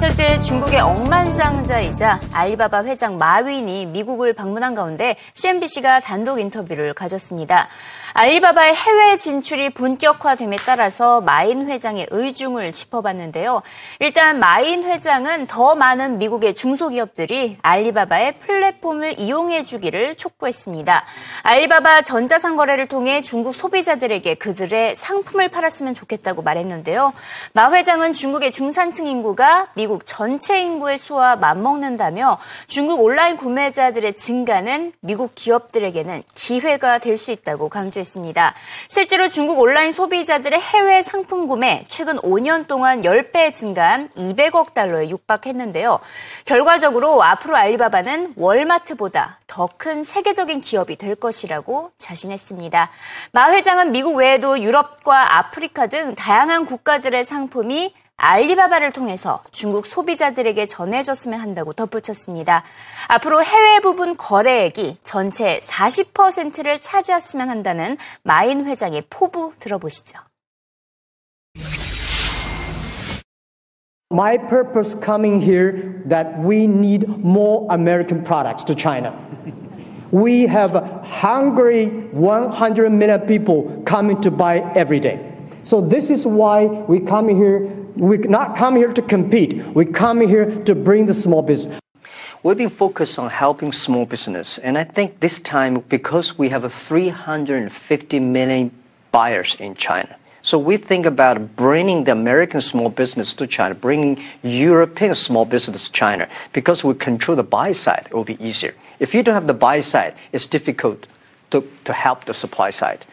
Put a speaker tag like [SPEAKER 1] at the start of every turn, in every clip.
[SPEAKER 1] 현재 중국의 억만장자이자 알리바바 회장 마윈이 미국을 방문한 가운데 CNBC가 단독 인터뷰를 가졌습니다. 알리바바의 해외 진출이 본격화됨에 따라서 마윈 회장의 의중을 짚어봤는데요. 일단 마윈 회장은 더 많은 미국의 중소기업들이 알리바바의 플랫폼을 이용해 주기를 촉구했습니다. 알리바바 전자상거래를 통해 중국 소비자들에게 그들의 상품을 팔았으면 좋겠다고 말했는데요. 마 회장은 중국의 중산층 인구가 미국 전체 인구의 수와 맞먹는다며 중국 온라인 구매자들의 증가는 미국 기업들에게는 기회가 될 수 있다고 강조했습니다. 실제로 중국 온라인 소비자들의 해외 상품 구매 최근 5년 동안 10배 증가한 200억 달러에 육박했는데요. 결과적으로 앞으로 알리바바는 월마트보다 더 큰 세계적인 기업이 될 것이라고 자신했습니다. 마 회장은 미국 외에도 유럽과 아프리카 등 다양한 국가들의 상품이 알리바바를 통해서 중국 소비자들에게 전해졌으면 한다고 덧붙였습니다. 앞으로 해외 부분 거래액이 전체 40%를 차지했으면 한다는 마인 회장의 포부 들어보시죠.
[SPEAKER 2] My purpose coming here that we need more American products to China. We have hungry 100 million people coming to buy every day. So this is why we come here. We not come here to compete. We come here to bring the small business.
[SPEAKER 3] We've been focused on helping small business, and I think this time because we have a 350 million buyers in China, so we think about bringing the American small business to China, bringing European small business to China. Because we control the buy side, it will be easier. If you don't have the buy side, it's difficult to, to help the supply side.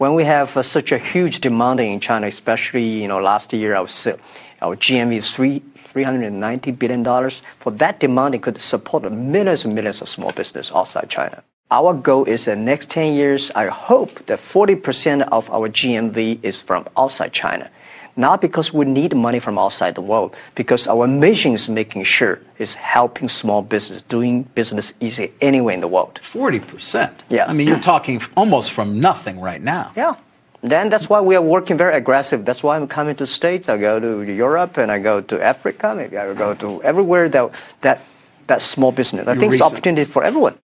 [SPEAKER 3] When we have uh, such a huge demand in China, especially you know last year our GMV is three. $390 billion. For that demand, it could support millions and millions of small business outside China. Our goal is the next 10 years, I hope that 40% of our GMV is from outside China. Not because we need money from outside the world, because our mission is making sure is helping small business doing business easy anywhere in the world.
[SPEAKER 4] 40%?
[SPEAKER 3] Yeah.
[SPEAKER 4] I mean, you're talking almost from nothing right now.
[SPEAKER 3] Yeah. Then that's why we are working very aggressive. That's why I'm coming to States. I go to Europe and I go to Africa. Maybe I go to everywhere that that that small business. I think it's opportunity for everyone.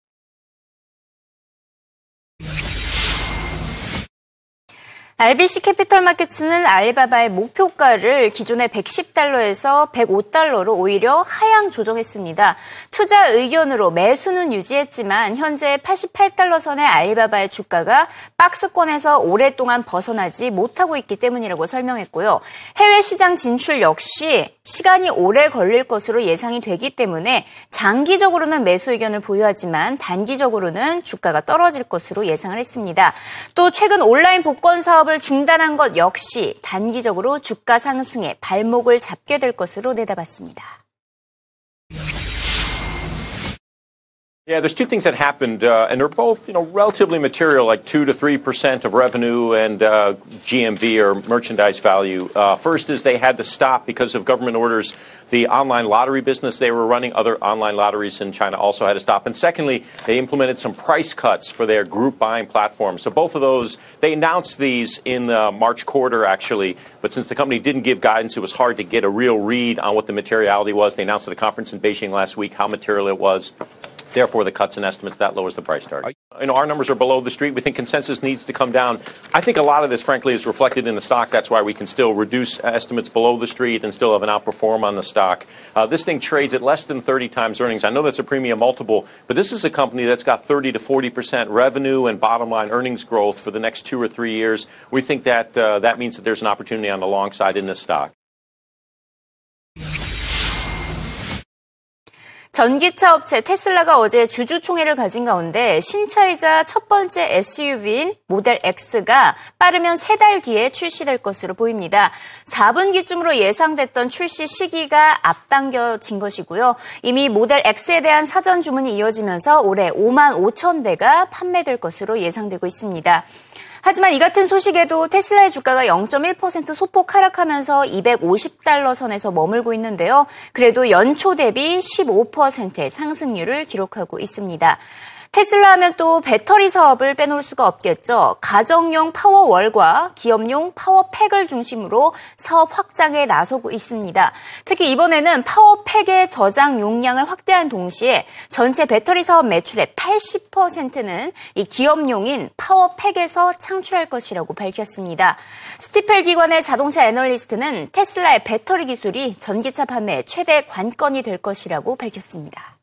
[SPEAKER 1] RBC 캐피털 마켓츠는 알리바바의 목표가를 기존의 110달러에서 105달러로 오히려 하향 조정했습니다. 투자 의견으로 매수는 유지했지만 현재 88달러 선의 알리바바의 주가가 박스권에서 오랫동안 벗어나지 못하고 있기 때문이라고 설명했고요. 해외 시장 진출 역시 시간이 오래 걸릴 것으로 예상이 되기 때문에 장기적으로는 매수 의견을 보유하지만 단기적으로는 주가가 떨어질 것으로 예상을 했습니다. 또 최근 온라인 복권 사업 을 중단한 것 역시 단기적으로 주가 상승에 발목을 잡게 될 것으로 내다봤습니다.
[SPEAKER 5] Yeah, there's two things that happened, uh, and they're both, you know, relatively material, like two to three percent of revenue and uh, GMV or merchandise value. Uh, first is they had to stop because of government orders. The online lottery business they were running, other online lotteries in China also had to stop. And secondly, they implemented some price cuts for their group buying platform. So both of those, they announced these in the March quarter actually, but since the company didn't give guidance, it was hard to get a real read on what the materiality was. They announced at a conference in Beijing last week how material it was. Therefore, the cuts and estimates that lowers the price target. You know, our numbers are below the street. We think consensus needs to come down. I think a lot of this, frankly, is reflected in the stock. That's why we can still reduce estimates below the street and still have an outperform on the stock. Uh, this thing trades at less than 30 times earnings. I know that's a premium multiple, but this is a company that's got 30 to 40 percent revenue and bottom line earnings growth for the next two or three years. We think that uh, that means that there's an opportunity on the long side in this stock.
[SPEAKER 1] 전기차 업체 테슬라가 어제 주주총회를 가진 가운데 신차이자 첫 번째 SUV인 모델 X가 빠르면 세 달 뒤에 출시될 것으로 보입니다. 4분기쯤으로 예상됐던 출시 시기가 앞당겨진 것이고요. 이미 모델 X에 대한 사전 주문이 이어지면서 올해 5만 5천 대가 판매될 것으로 예상되고 있습니다. 하지만 이 같은 소식에도 테슬라의 주가가 0.1% 소폭 하락하면서 250달러 선에서 머물고 있는데요. 그래도 연초 대비 15%의 상승률을 기록하고 있습니다. 테슬라 하면 또 배터리 사업을 빼놓을 수가 없겠죠. 가정용 파워월과 기업용 파워팩을 중심으로 사업 확장에 나서고 있습니다. 특히 이번에는 파워팩의 저장 용량을 확대한 동시에 전체 배터리 사업 매출의 80%는 이 기업용인 파워팩에서 창출할 것이라고 밝혔습니다. 스티펠 기관의 자동차 애널리스트는 테슬라의 배터리 기술이 전기차 판매 최대 관건이 될 것이라고 밝혔습니다.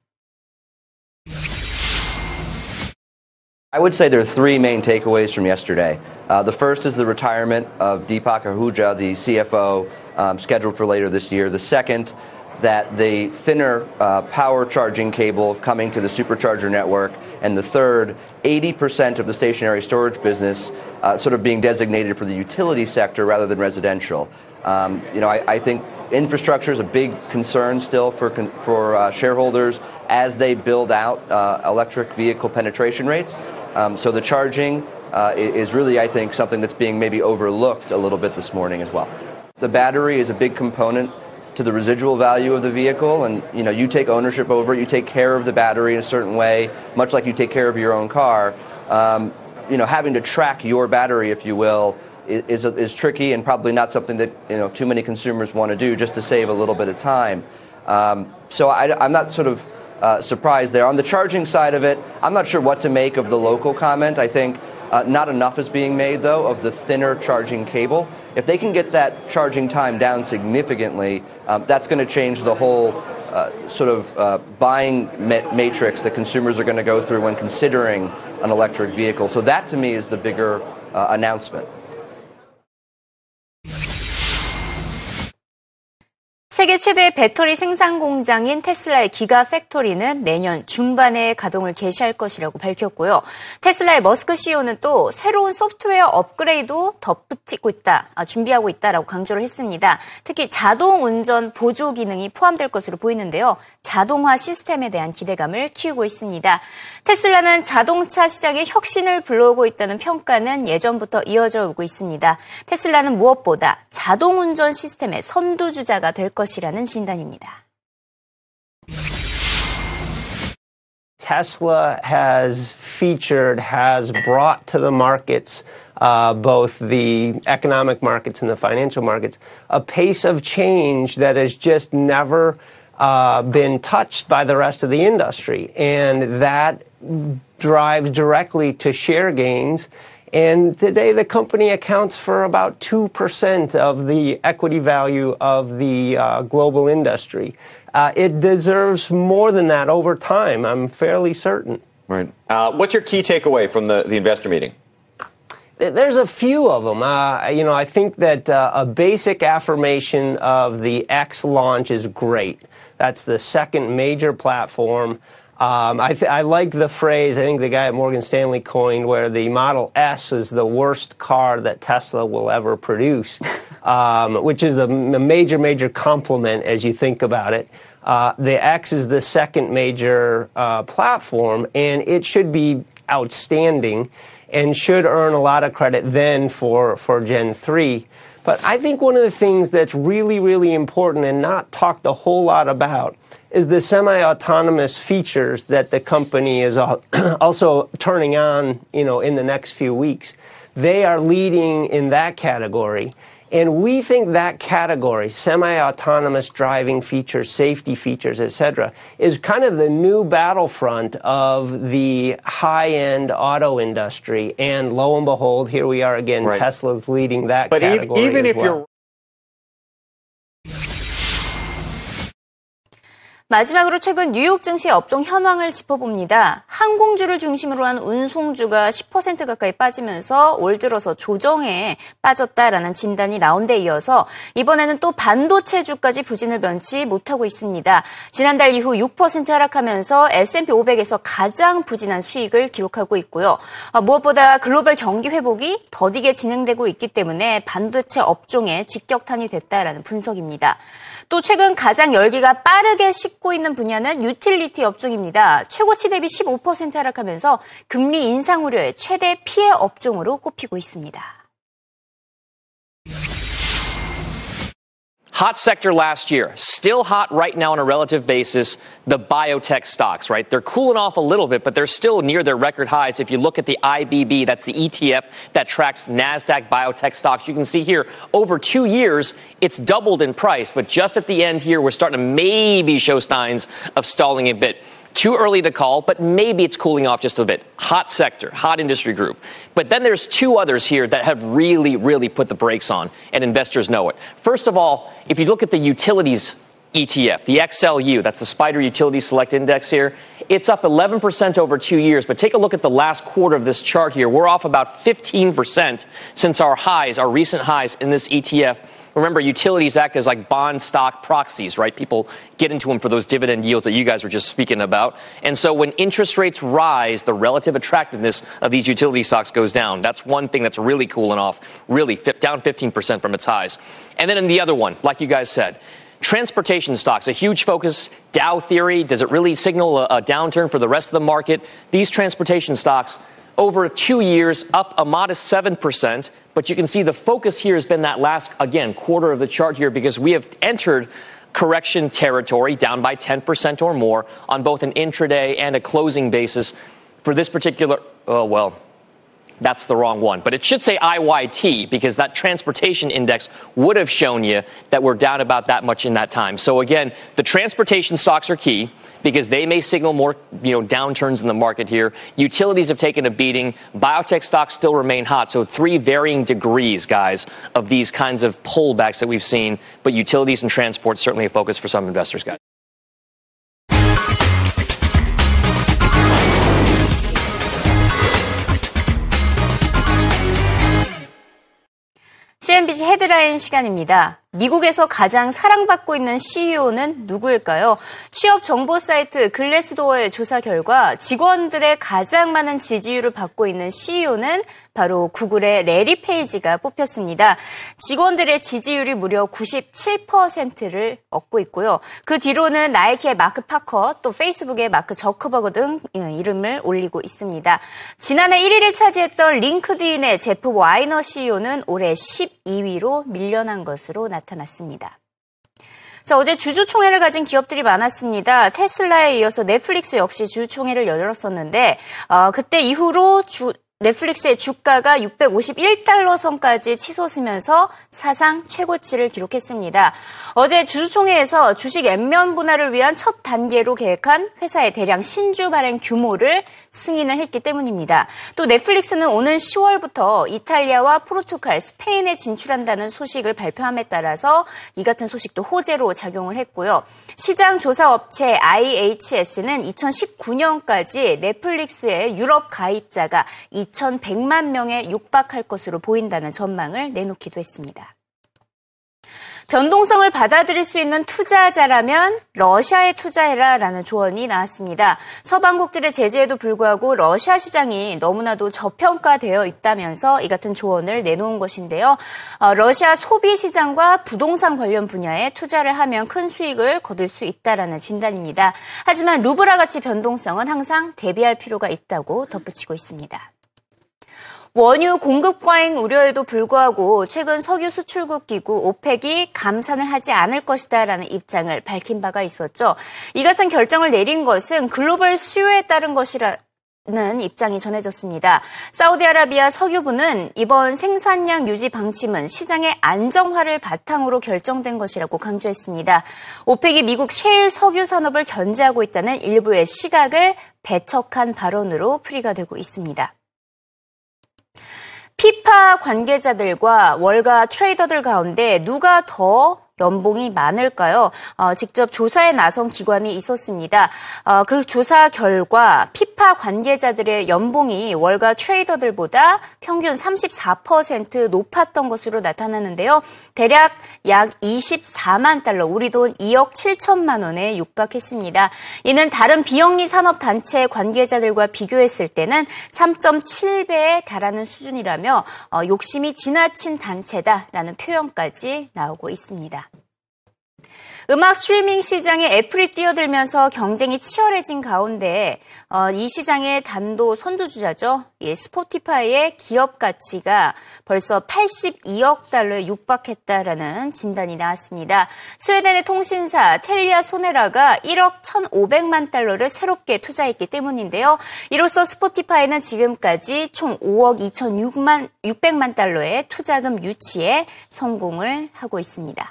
[SPEAKER 6] I would say there are three main takeaways from yesterday. Uh, the first is the retirement of Deepak Ahuja, the CFO, um, scheduled for later this year. The second, that the thinner uh, power charging cable coming to the supercharger network. And the third, 80% of the stationary storage business uh, sort of being designated for the utility sector rather than residential. Um, you know, I, I, think infrastructure is a big concern still for, for uh, shareholders as they build out uh, electric vehicle penetration rates. Um, so the charging uh, is really, I think, something that's being maybe overlooked a little bit this morning as well. The battery is a big component to the residual value of the vehicle, and you know you take ownership over it. You take care of the battery in a certain way, much like you take care of your own car. Um, you know, having to track your battery, if you will, is, is tricky and probably not something that you know too many consumers want to do just to save a little bit of time. Um, so I, am not sort of uh, surprised there. On the charging side of it, I'm not sure what to make of the local comment. I think uh, not enough is being made, though, of the thinner charging cable. If they can get that charging time down significantly, um, that's going to change the whole uh, sort of uh, buying ma- matrix that consumers are going to go through when considering an electric vehicle. So that, to me, is the bigger uh, announcement.
[SPEAKER 1] 최대 배터리 생산 공장인 테슬라의 기가 팩토리는 내년 중반에 가동을 개시할 것이라고 밝혔고요. 테슬라의 머스크 CEO는 또 새로운 소프트웨어 업그레이드 덧붙이고 있다, 아, 준비하고 있다라고 강조를 했습니다. 특히 자동 운전 보조 기능이 포함될 것으로 보이는데요. 자동화 시스템에 대한 기대감을 키우고 있습니다. 테슬라는 자동차 시장에 혁신을 불러오고 있다는 평가는 예전부터 이어져 오고 있습니다. 테슬라는 무엇보다 자동 운전 시스템의 선두주자가 될 것입 니다. 것이라는 진단입니다.
[SPEAKER 7] Tesla has featured, has brought to the markets, uh, both the economic markets and the financial markets, a pace of change that has just never uh, been touched by the rest of the industry. And that drives directly to share gains and today the company accounts for about 2% of the equity value of the uh, global industry. Uh, it deserves more than that over time, I'm fairly certain.
[SPEAKER 8] Right. Uh, what's your key takeaway from the, the investor meeting?
[SPEAKER 7] There's a few of them. Uh, you know, I think that uh, a basic affirmation of the X launch is great. That's the second major platform. Um, I, th- I, like the phrase, I think the guy at Morgan Stanley coined, where the Model S is the worst car that Tesla will ever produce, um, which is a, a, major, major compliment as you think about it. Uh, the X is the second major uh, platform, and it should be outstanding and should earn a lot of credit then for, for Gen 3. But I think one of the things that's really, really important and not talked a whole lot about is the semi-autonomous features that the company is also turning on, you know, in the next few weeks. They are leading in that category. And we think that category, semi-autonomous driving features, safety features, etc., is kind of the new battlefront of the high-end auto industry. And lo and behold, here we are again. Right. Tesla's leading that
[SPEAKER 8] but
[SPEAKER 7] category.
[SPEAKER 8] even if
[SPEAKER 7] well.
[SPEAKER 8] you're
[SPEAKER 1] 마지막으로 최근 뉴욕 증시 업종 현황을 짚어봅니다. 항공주를 중심으로 한 운송주가 10% 가까이 빠지면서 올 들어서 조정에 빠졌다라는 진단이 나온 데 이어서 이번에는 또 반도체주까지 부진을 면치 못하고 있습니다. 지난달 이후 6% 하락하면서 S&P 500에서 가장 부진한 수익을 기록하고 있고요. 아, 무엇보다 글로벌 경기 회복이 더디게 진행되고 있기 때문에 반도체 업종에 직격탄이 됐다라는 분석입니다. 또 최근 가장 열기가 빠르게 식고 있는 분야는 유틸리티 업종입니다. 최고치 대비 15% 하락하면서 금리 인상 우려의 최대 피해 업종으로 꼽히고 있습니다.
[SPEAKER 9] Hot sector last year, still hot right now on a relative basis, the biotech stocks, right? They're cooling off a little bit, but they're still near their record highs. If you look at the IBB, that's the ETF that tracks NASDAQ biotech stocks, you can see here over two years, it's doubled in price, but just at the end here, we're starting to maybe show signs of stalling a bit. Too early to call, but maybe it's cooling off just a bit. Hot sector, hot industry group. But then there's two others here that have really, really put the brakes on, and investors know it. First of all, if you look at the utilities ETF, the XLU, that's the Spider Utility Select Index here, it's up 11% over two years. But take a look at the last quarter of this chart here. We're off about 15% since our highs, our recent highs in this ETF. Remember, utilities act as like bond stock proxies, right? People get into them for those dividend yields that you guys were just speaking about. And so when interest rates rise, the relative attractiveness of these utility stocks goes down. That's one thing that's really cooling off, really down 15% from its highs. And then in the other one, like you guys said, Transportation stocks, a huge focus. Dow theory, does it really signal a, a, downturn for the rest of the market? These transportation stocks, over two years, up a modest 7%. But you can see the focus here has been that last, again, quarter of the chart here because we have entered correction territory down by 10% or more on both an intraday and a closing basis for this particular, oh, well, that's the wrong one. But it should say IYT because that transportation index would have shown you that we're down about that much in that time. So again, the transportation stocks are key because they may signal more, you know, downturns in the market here. Utilities have taken a beating. Biotech stocks still remain hot. So three varying degrees, guys, of these kinds of pullbacks that we've seen. But utilities and transport certainly a focus for some investors, guys.
[SPEAKER 1] CNBC 헤드라인 시간입니다. 미국에서 가장 사랑받고 있는 CEO는 누구일까요? 취업 정보 사이트 글래스도어의 조사 결과 직원들의 가장 많은 지지율을 받고 있는 CEO는 바로 구글의 래리 페이지가 뽑혔습니다. 직원들의 지지율이 무려 97%를 얻고 있고요. 그 뒤로는 나이키의 마크 파커, 또 페이스북의 마크 저커버그 등 예, 이름을 올리고 있습니다. 지난해 1위를 차지했던 링크드인의 제프 와이너 CEO는 올해 12위로 밀려난 것으로 나타났습니다. 나타났습니다. 자, 어제 주주총회를 가진 기업들이 많았습니다. 테슬라에 이어서 넷플릭스 역시 주주총회를 열었었는데, 어, 그때 이후로 주, 넷플릭스의 주가가 651달러 선까지 치솟으면서 사상 최고치를 기록했습니다. 어제 주주총회에서 주식 앱면 분할을 위한 첫 단계로 계획한 회사의 대량 신주 발행 규모를 승인을 했기 때문입니다. 또 넷플릭스는 오는 10월부터 이탈리아와 포르투갈, 스페인에 진출한다는 소식을 발표함에 따라서 이 같은 소식도 호재로 작용을 했고요. 시장 조사 업체 IHS는 2019년까지 넷플릭스의 유럽 가입자가 2,100만 명에 육박할 것으로 보인다는 전망을 내놓기도 했습니다. 변동성을 받아들일 수 있는 투자자라면 러시아에 투자해라 라는 조언이 나왔습니다. 서방국들의 제재에도 불구하고 러시아 시장이 너무나도 저평가되어 있다면서 이 같은 조언을 내놓은 것인데요. 어, 러시아 소비 시장과 부동산 관련 분야에 투자를 하면 큰 수익을 거둘 수 있다라는 진단입니다. 하지만 루브라 가치 변동성은 항상 대비할 필요가 있다고 덧붙이고 있습니다. 원유 공급 과잉 우려에도 불구하고 최근 석유 수출국 기구 오펙이 감산을 하지 않을 것이다라는 입장을 밝힌 바가 있었죠. 이 같은 결정을 내린 것은 글로벌 수요에 따른 것이라 는 입장이 전해졌습니다. 사우디아라비아 석유부는 이번 생산량 유지 방침은 시장의 안정화를 바탕으로 결정된 것이라고 강조했습니다. 오펙이 미국 셰일 석유 산업을 견제하고 있다는 일부의 시각을 배척한 발언으로 풀이가 되고 있습니다. 피파 관계자들과 월가 트레이더들 가운데 누가 더 연봉이 많을까요? 어, 직접 조사에 나선 기관이 있었습니다. 어, 그 조사 결과 피파 관계자들의 연봉이 월가 트레이더들보다 평균 34% 높았던 것으로 나타났는데요. 대략 약 24만 달러, 우리 돈 2억 7천만 원에 육박했습니다. 이는 다른 비영리 산업 단체 관계자들과 비교했을 때는 3.7배에 달하는 수준이라며 어, 욕심이 지나친 단체다라는 표현까지 나오고 있습니다. 음악 스트리밍 시장에 애플이 뛰어들면서 경쟁이 치열해진 가운데 어, 이 시장의 단도 선두주자죠. 예, 스포티파이의 기업 가치가 벌써 82억 달러에 육박했다라는 진단이 나왔습니다. 스웨덴의 통신사 텔리아 소네라가 1억 1,500만 달러를 새롭게 투자했기 때문인데요. 이로써 스포티파이는 지금까지 총 5억 2,600만 600만 달러의 투자금 유치에 성공을 하고 있습니다.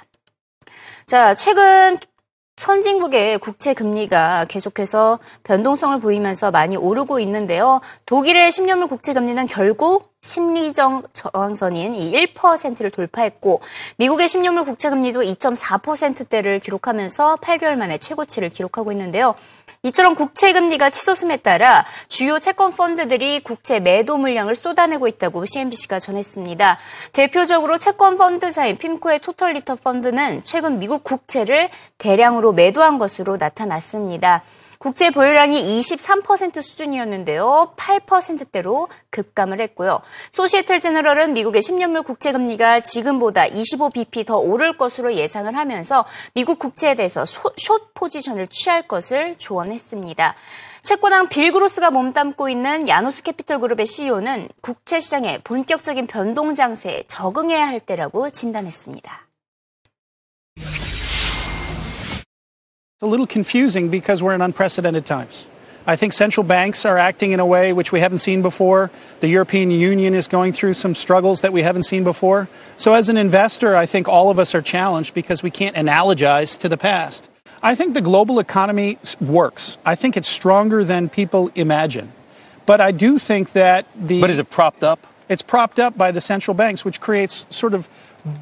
[SPEAKER 1] 자, 최근 선진국의 국채 금리가 계속해서 변동성을 보이면서 많이 오르고 있는데요. 독일의 10년물 국채 금리는 결국 심리적 저항선인 이 1%를 돌파했고 미국의 10년물 국채 금리도 2.4%대를 기록하면서 8개월 만에 최고치를 기록하고 있는데요. 이처럼 국채 금리가 치솟음에 따라 주요 채권 펀드들이 국채 매도 물량을 쏟아내고 있다고 CNBC가 전했습니다. 대표적으로 채권 펀드사인 핌코의 토털 리턴 펀드는 최근 미국 국채를 대량으로 매도한 것으로 나타났습니다. 국채 보유량이 23% 수준이었는데요. 8%대로 급감을 했고요. 소시에테 제네랄은 미국의 10년물 국채 금리가 지금보다 25bp 더 오를 것으로 예상을 하면서 미국 국채에 대해서 숏 포지션을 취할 것을 조언했습니다. 채권왕 빌 그로스가 몸담고 있는 야누스 캐피털 그룹의 CEO는 국채 시장의 본격적인 변동 장세에 적응해야 할 때라고 진단했습니다.
[SPEAKER 10] It's a little confusing because we're in unprecedented times. I think central banks are acting in a way which we haven't seen before. The European Union is going through some struggles that we haven't seen before. So, as an investor, I think all of us are challenged because we can't analogize to the past. I think the global economy works. I think it's stronger than people imagine. But I do think that the.
[SPEAKER 4] But is it propped up?
[SPEAKER 10] It's propped up by the central banks, which creates sort of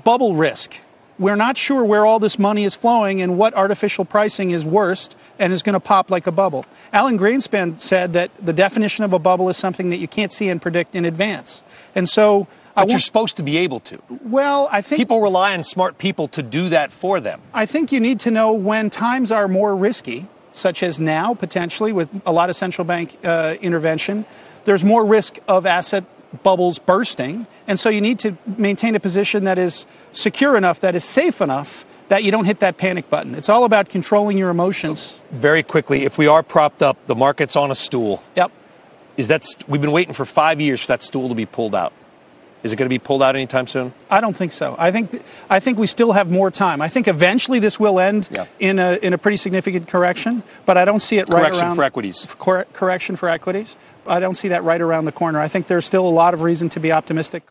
[SPEAKER 10] bubble risk we're not sure where all this money is flowing and what artificial pricing is worst and is going to pop like a bubble. Alan Greenspan said that the definition of a bubble is something that you can't see and predict in advance. And so
[SPEAKER 4] but you're supposed to be able to.
[SPEAKER 10] Well, I think
[SPEAKER 4] people rely on smart people to do that for them.
[SPEAKER 10] I think you need to know when times are more risky, such as now, potentially with a lot of central bank uh, intervention. There's more risk of asset bubbles bursting. And so you need to maintain a position that is secure enough, that is safe enough that you don't hit that panic button. It's all about controlling your emotions.
[SPEAKER 4] Very quickly, if we are propped up, the market's on a stool.
[SPEAKER 10] Yep.
[SPEAKER 4] Is that st- we've been waiting for five years for that stool to be pulled out? Is it going to be pulled out anytime soon?
[SPEAKER 10] I don't think so. I think I think we still have more time. I think eventually this will end
[SPEAKER 4] yeah.
[SPEAKER 10] in a in a pretty significant correction, but I don't see it
[SPEAKER 4] correction
[SPEAKER 10] right around
[SPEAKER 4] for equities.
[SPEAKER 10] Cor- correction for equities. I don't see that right around the corner. I think there's still a lot of reason to be optimistic.